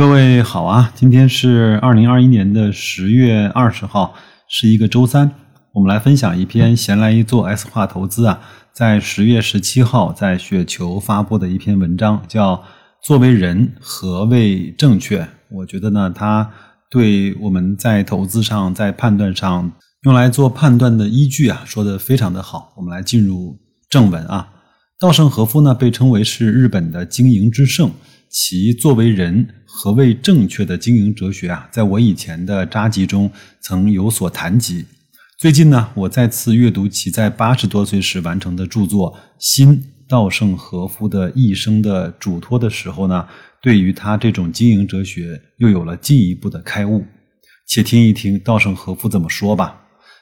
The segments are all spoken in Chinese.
各位好啊，今天是二零二一年的十月二十号，是一个周三。我们来分享一篇闲来一做 S 化投资啊，在十月十七号在雪球发布的一篇文章，叫《作为人何谓正确》。我觉得呢，它对我们在投资上、在判断上用来做判断的依据啊，说的非常的好。我们来进入正文啊。稻盛和夫呢，被称为是日本的经营之圣。其作为人何谓正确的经营哲学啊，在我以前的札记中曾有所谈及。最近呢，我再次阅读其在八十多岁时完成的著作《新稻盛和夫的一生的嘱托》的时候呢，对于他这种经营哲学又有了进一步的开悟。且听一听稻盛和夫怎么说吧。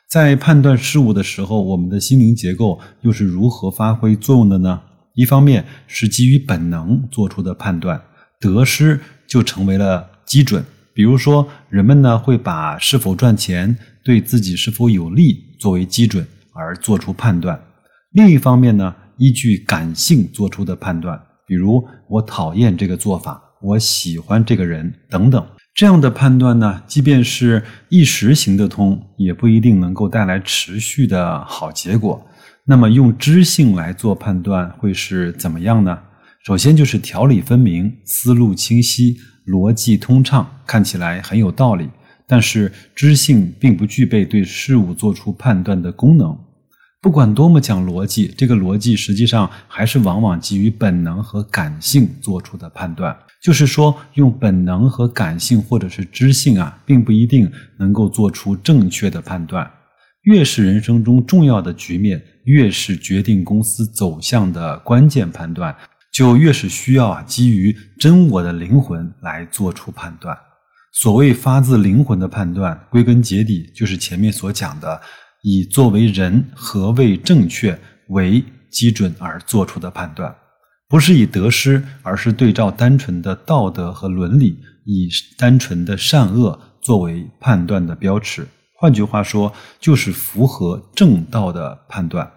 在判断事物的时候，我们的心灵结构又是如何发挥作用的呢？一方面是基于本能做出的判断，得失就成为了基准。比如说，人们呢会把是否赚钱对自己是否有利作为基准而做出判断；另一方面呢，依据感性做出的判断，比如我讨厌这个做法，我喜欢这个人等等。这样的判断呢，即便是一时行得通，也不一定能够带来持续的好结果。那么用知性来做判断会是怎么样呢？首先就是条理分明、思路清晰、逻辑通畅，看起来很有道理。但是知性并不具备对事物做出判断的功能。不管多么讲逻辑，这个逻辑实际上还是往往基于本能和感性做出的判断。就是说，用本能和感性或者是知性啊，并不一定能够做出正确的判断。越是人生中重要的局面，越是决定公司走向的关键判断，就越是需要啊基于真我的灵魂来做出判断。所谓发自灵魂的判断，归根结底就是前面所讲的，以作为人何谓正确为基准而做出的判断，不是以得失，而是对照单纯的道德和伦理，以单纯的善恶作为判断的标尺。换句话说，就是符合正道的判断。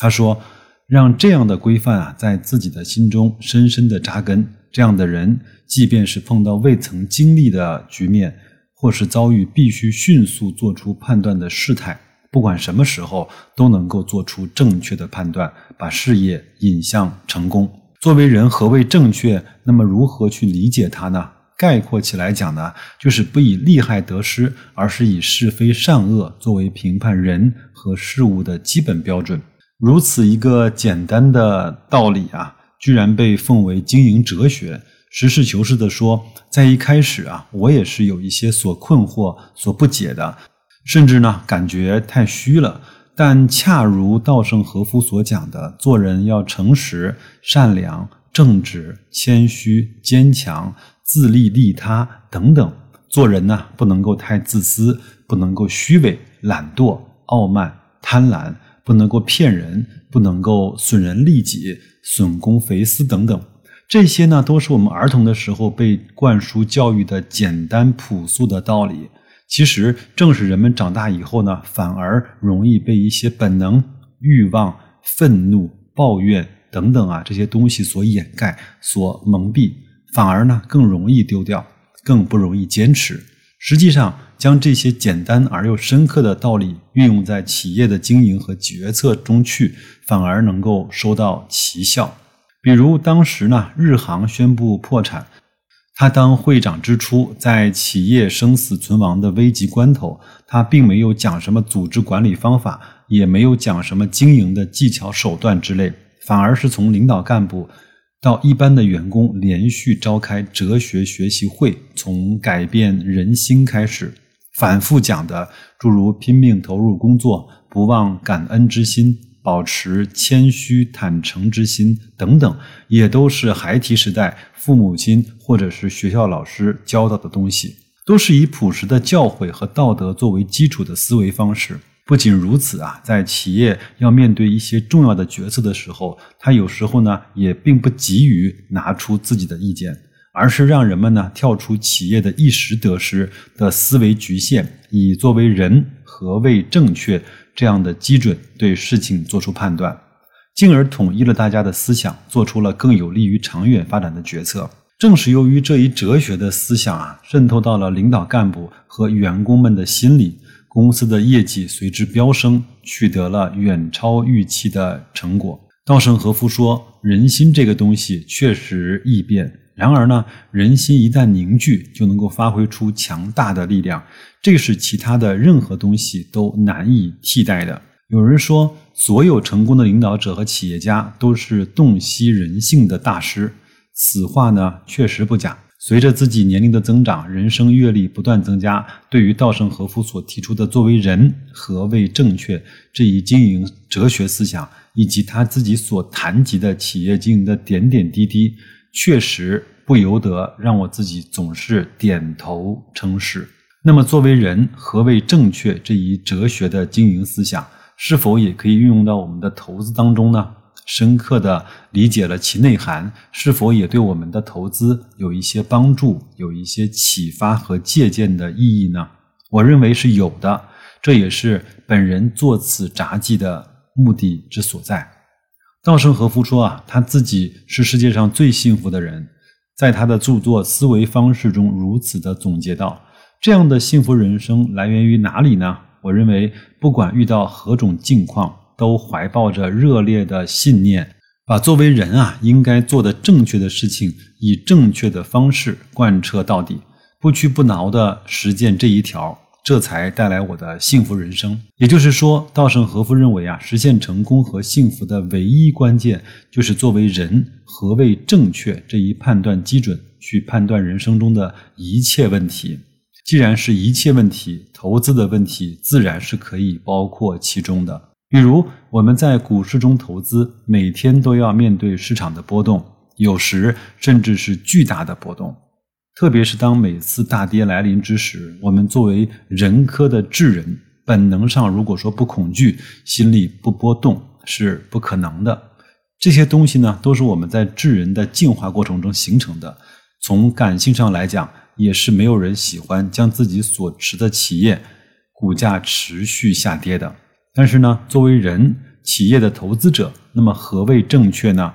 他说：“让这样的规范啊，在自己的心中深深的扎根。这样的人，即便是碰到未曾经历的局面，或是遭遇必须迅速做出判断的事态，不管什么时候，都能够做出正确的判断，把事业引向成功。作为人，何谓正确？那么，如何去理解它呢？”概括起来讲呢，就是不以利害得失，而是以是非善恶作为评判人和事物的基本标准。如此一个简单的道理啊，居然被奉为经营哲学。实事求是的说，在一开始啊，我也是有一些所困惑、所不解的，甚至呢，感觉太虚了。但恰如稻盛和夫所讲的，做人要诚实、善良、正直、谦虚、坚强。自利利他等等，做人呢不能够太自私，不能够虚伪、懒惰、傲慢、贪婪，不能够骗人，不能够损人利己、损公肥私等等。这些呢都是我们儿童的时候被灌输教育的简单朴素的道理。其实正是人们长大以后呢，反而容易被一些本能、欲望、愤怒、抱怨等等啊这些东西所掩盖、所蒙蔽。反而呢，更容易丢掉，更不容易坚持。实际上，将这些简单而又深刻的道理运用在企业的经营和决策中去，反而能够收到奇效。比如当时呢，日航宣布破产，他当会长之初，在企业生死存亡的危急关头，他并没有讲什么组织管理方法，也没有讲什么经营的技巧手段之类，反而是从领导干部。到一般的员工连续召开哲学学习会，从改变人心开始，反复讲的诸如拼命投入工作、不忘感恩之心、保持谦虚坦诚之心等等，也都是孩提时代父母亲或者是学校老师教到的东西，都是以朴实的教诲和道德作为基础的思维方式。不仅如此啊，在企业要面对一些重要的决策的时候，他有时候呢也并不急于拿出自己的意见，而是让人们呢跳出企业的一时得失的思维局限，以作为人何谓正确这样的基准对事情做出判断，进而统一了大家的思想，做出了更有利于长远发展的决策。正是由于这一哲学的思想啊，渗透到了领导干部和员工们的心里，公司的业绩随之飙升，取得了远超预期的成果。稻盛和夫说：“人心这个东西确实易变，然而呢，人心一旦凝聚，就能够发挥出强大的力量，这是其他的任何东西都难以替代的。”有人说，所有成功的领导者和企业家都是洞悉人性的大师，此话呢确实不假。随着自己年龄的增长，人生阅历不断增加，对于稻盛和夫所提出的“作为人，何谓正确”这一经营哲学思想，以及他自己所谈及的企业经营的点点滴滴，确实不由得让我自己总是点头称是。那么，“作为人，何谓正确”这一哲学的经营思想，是否也可以运用到我们的投资当中呢？深刻的理解了其内涵，是否也对我们的投资有一些帮助、有一些启发和借鉴的意义呢？我认为是有的，这也是本人做此札记的目的之所在。稻盛和夫说啊，他自己是世界上最幸福的人，在他的著作《思维方式》中如此的总结道：这样的幸福人生来源于哪里呢？我认为，不管遇到何种境况。都怀抱着热烈的信念，把作为人啊应该做的正确的事情，以正确的方式贯彻到底，不屈不挠的实践这一条，这才带来我的幸福人生。也就是说，稻盛和夫认为啊，实现成功和幸福的唯一关键，就是作为人何谓正确这一判断基准，去判断人生中的一切问题。既然是一切问题，投资的问题自然是可以包括其中的。比如我们在股市中投资，每天都要面对市场的波动，有时甚至是巨大的波动。特别是当每次大跌来临之时，我们作为人科的智人，本能上如果说不恐惧，心里不波动是不可能的。这些东西呢，都是我们在智人的进化过程中形成的。从感性上来讲，也是没有人喜欢将自己所持的企业股价持续下跌的。但是呢，作为人企业的投资者，那么何谓正确呢？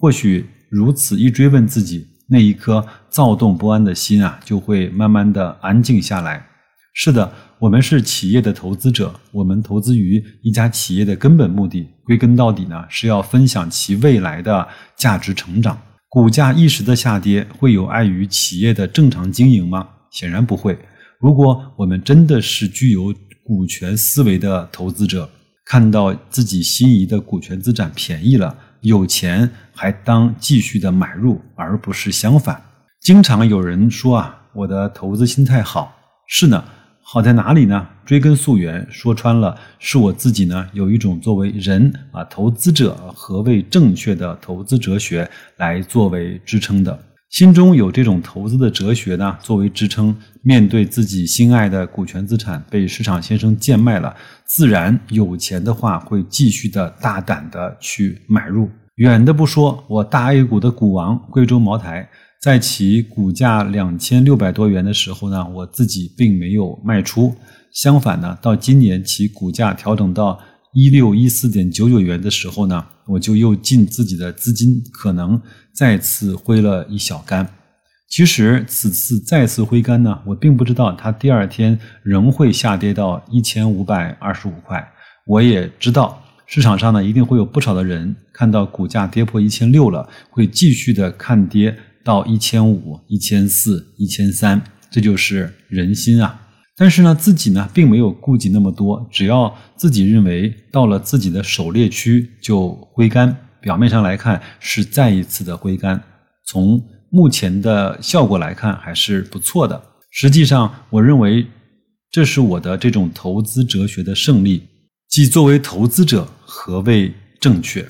或许如此一追问自己，那一颗躁动不安的心啊，就会慢慢的安静下来。是的，我们是企业的投资者，我们投资于一家企业的根本目的，归根到底呢，是要分享其未来的价值成长。股价一时的下跌，会有碍于企业的正常经营吗？显然不会。如果我们真的是具有股权思维的投资者看到自己心仪的股权资产便宜了，有钱还当继续的买入，而不是相反。经常有人说啊，我的投资心态好，是呢，好在哪里呢？追根溯源，说穿了，是我自己呢有一种作为人啊投资者何谓正确的投资哲学来作为支撑的。心中有这种投资的哲学呢，作为支撑，面对自己心爱的股权资产被市场先生贱卖了，自然有钱的话会继续的大胆的去买入。远的不说，我大 A 股的股王贵州茅台，在其股价两千六百多元的时候呢，我自己并没有卖出，相反呢，到今年其股价调整到。一六一四点九九元的时候呢，我就又尽自己的资金，可能再次挥了一小杆。其实此次再次挥杆呢，我并不知道它第二天仍会下跌到一千五百二十五块。我也知道市场上呢，一定会有不少的人看到股价跌破一千六了，会继续的看跌到一千五、一千四、一千三。这就是人心啊。但是呢，自己呢并没有顾及那么多，只要自己认为到了自己的狩猎区就挥杆。表面上来看是再一次的挥杆，从目前的效果来看还是不错的。实际上，我认为这是我的这种投资哲学的胜利，即作为投资者何谓正确。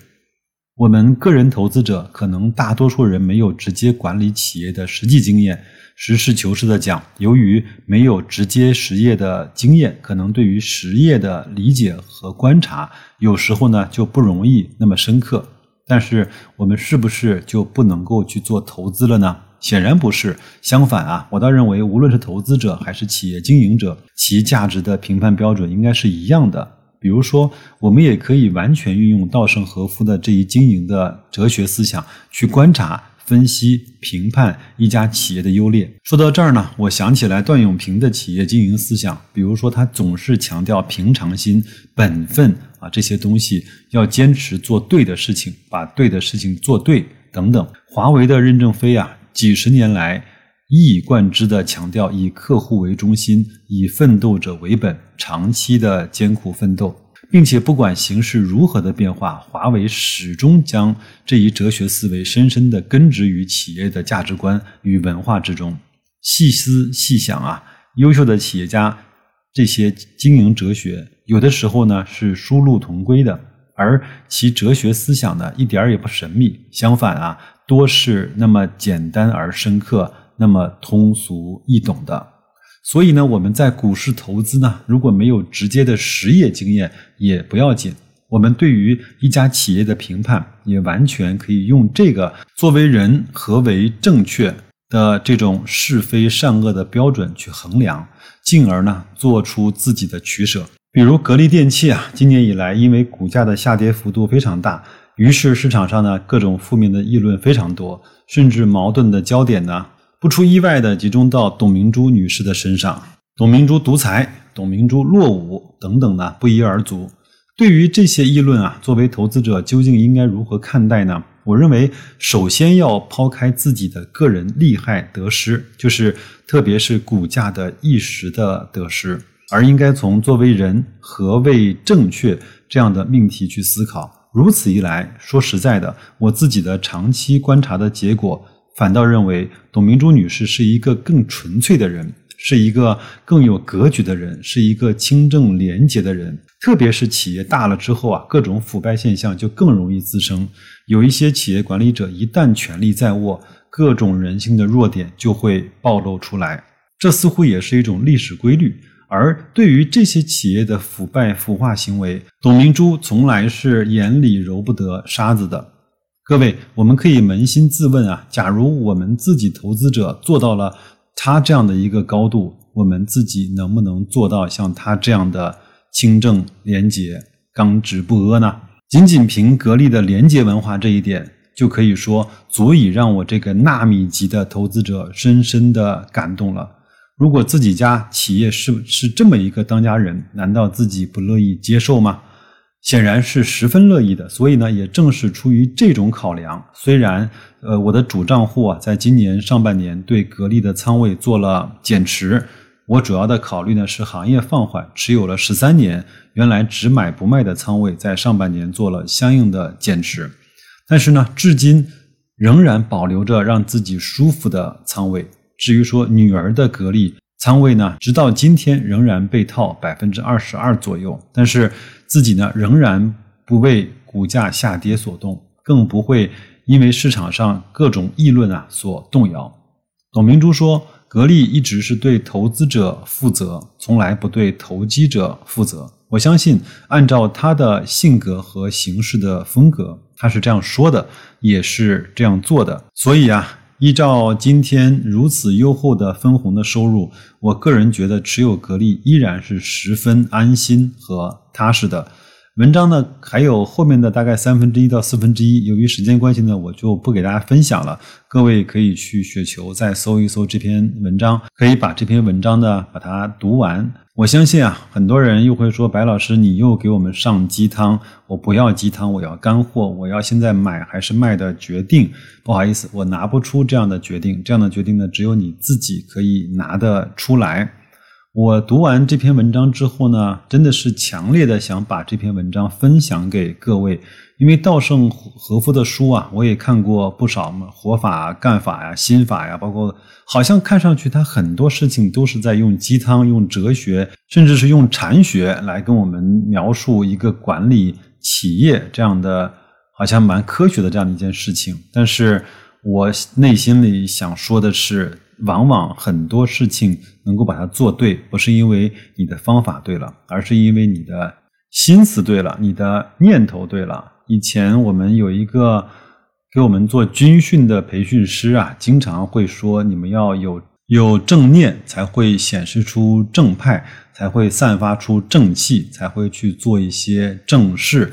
我们个人投资者可能大多数人没有直接管理企业的实际经验。实事求是的讲，由于没有直接实业的经验，可能对于实业的理解和观察，有时候呢就不容易那么深刻。但是我们是不是就不能够去做投资了呢？显然不是。相反啊，我倒认为，无论是投资者还是企业经营者，其价值的评判标准应该是一样的。比如说，我们也可以完全运用稻盛和夫的这一经营的哲学思想去观察。分析、评判一家企业的优劣。说到这儿呢，我想起来段永平的企业经营思想，比如说他总是强调平常心、本分啊这些东西，要坚持做对的事情，把对的事情做对等等。华为的任正非啊，几十年来一以贯之的强调以客户为中心，以奋斗者为本，长期的艰苦奋斗。并且不管形势如何的变化，华为始终将这一哲学思维深深的根植于企业的价值观与文化之中。细思细想啊，优秀的企业家这些经营哲学，有的时候呢是殊路同归的，而其哲学思想呢一点儿也不神秘，相反啊，多是那么简单而深刻，那么通俗易懂的。所以呢，我们在股市投资呢，如果没有直接的实业经验也不要紧。我们对于一家企业的评判，也完全可以用这个作为人何为正确的这种是非善恶的标准去衡量，进而呢做出自己的取舍。比如格力电器啊，今年以来因为股价的下跌幅度非常大，于是市场上呢各种负面的议论非常多，甚至矛盾的焦点呢。不出意外的集中到董明珠女士的身上，董明珠独裁，董明珠落伍等等呢，不一而足。对于这些议论啊，作为投资者究竟应该如何看待呢？我认为，首先要抛开自己的个人利害得失，就是特别是股价的一时的得失，而应该从作为人何谓正确这样的命题去思考。如此一来，说实在的，我自己的长期观察的结果。反倒认为董明珠女士是一个更纯粹的人，是一个更有格局的人，是一个清正廉洁的人。特别是企业大了之后啊，各种腐败现象就更容易滋生。有一些企业管理者一旦权力在握，各种人性的弱点就会暴露出来。这似乎也是一种历史规律。而对于这些企业的腐败腐化行为，董明珠从来是眼里揉不得沙子的。各位，我们可以扪心自问啊，假如我们自己投资者做到了他这样的一个高度，我们自己能不能做到像他这样的清正廉洁、刚直不阿呢？仅仅凭格力的廉洁文化这一点，就可以说足以让我这个纳米级的投资者深深的感动了。如果自己家企业是是这么一个当家人，难道自己不乐意接受吗？显然是十分乐意的，所以呢，也正是出于这种考量，虽然呃我的主账户啊，在今年上半年对格力的仓位做了减持，我主要的考虑呢是行业放缓，持有了十三年，原来只买不卖的仓位，在上半年做了相应的减持，但是呢，至今仍然保留着让自己舒服的仓位。至于说女儿的格力。仓位呢，直到今天仍然被套百分之二十二左右，但是自己呢仍然不为股价下跌所动，更不会因为市场上各种议论啊所动摇。董明珠说：“格力一直是对投资者负责，从来不对投机者负责。”我相信，按照他的性格和行事的风格，他是这样说的，也是这样做的。所以啊。依照今天如此优厚的分红的收入，我个人觉得持有格力依然是十分安心和踏实的。文章呢还有后面的大概三分之一到四分之一，由于时间关系呢，我就不给大家分享了。各位可以去雪球再搜一搜这篇文章，可以把这篇文章呢把它读完。我相信啊，很多人又会说：“白老师，你又给我们上鸡汤。”我不要鸡汤，我要干货。我要现在买还是卖的决定。不好意思，我拿不出这样的决定。这样的决定呢，只有你自己可以拿得出来。我读完这篇文章之后呢，真的是强烈的想把这篇文章分享给各位。因为稻盛和夫的书啊，我也看过不少嘛，活法啊、干法呀、心法呀，包括好像看上去他很多事情都是在用鸡汤、用哲学，甚至是用禅学来跟我们描述一个管理企业这样的，好像蛮科学的这样的一件事情。但是我内心里想说的是，往往很多事情能够把它做对，不是因为你的方法对了，而是因为你的心思对了，你的念头对了。以前我们有一个给我们做军训的培训师啊，经常会说：你们要有有正念，才会显示出正派，才会散发出正气，才会去做一些正事。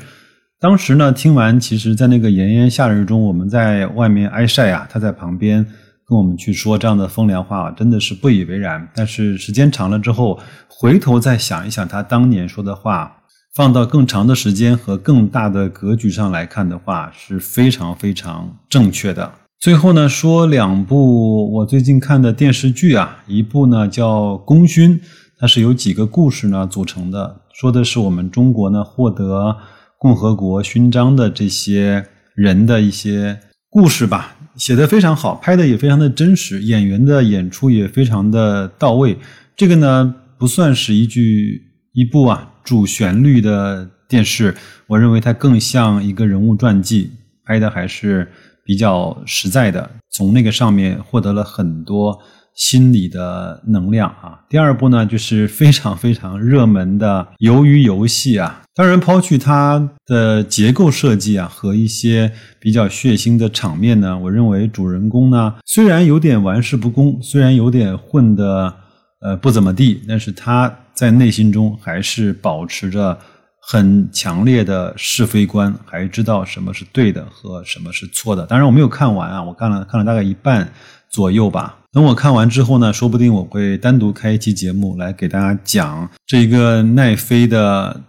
当时呢，听完，其实，在那个炎炎夏日中，我们在外面挨晒啊，他在旁边跟我们去说这样的风凉话，真的是不以为然。但是时间长了之后，回头再想一想他当年说的话，放到更长的时间和更大的格局上来看的话，是非常非常正确的。最后呢，说两部我最近看的电视剧啊，一部呢叫《功勋》，它是由几个故事呢组成的，说的是我们中国呢获得。共和国勋章的这些人的一些故事吧，写的非常好，拍的也非常的真实，演员的演出也非常的到位。这个呢，不算是一句一部啊主旋律的电视，我认为它更像一个人物传记，拍的还是比较实在的，从那个上面获得了很多。心理的能量啊，第二部呢就是非常非常热门的《鱿鱼游戏》啊。当然，抛去它的结构设计啊和一些比较血腥的场面呢，我认为主人公呢虽然有点玩世不恭，虽然有点混的呃不怎么地，但是他在内心中还是保持着很强烈的是非观，还知道什么是对的和什么是错的。当然，我没有看完啊，我看了看了大概一半左右吧。等我看完之后呢，说不定我会单独开一期节目来给大家讲这一个奈飞的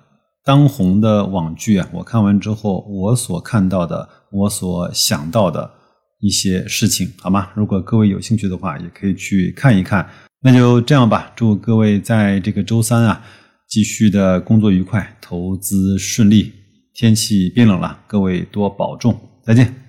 当红的网剧啊。我看完之后，我所看到的，我所想到的一些事情，好吗？如果各位有兴趣的话，也可以去看一看。那就这样吧，祝各位在这个周三啊，继续的工作愉快，投资顺利。天气变冷了，各位多保重，再见。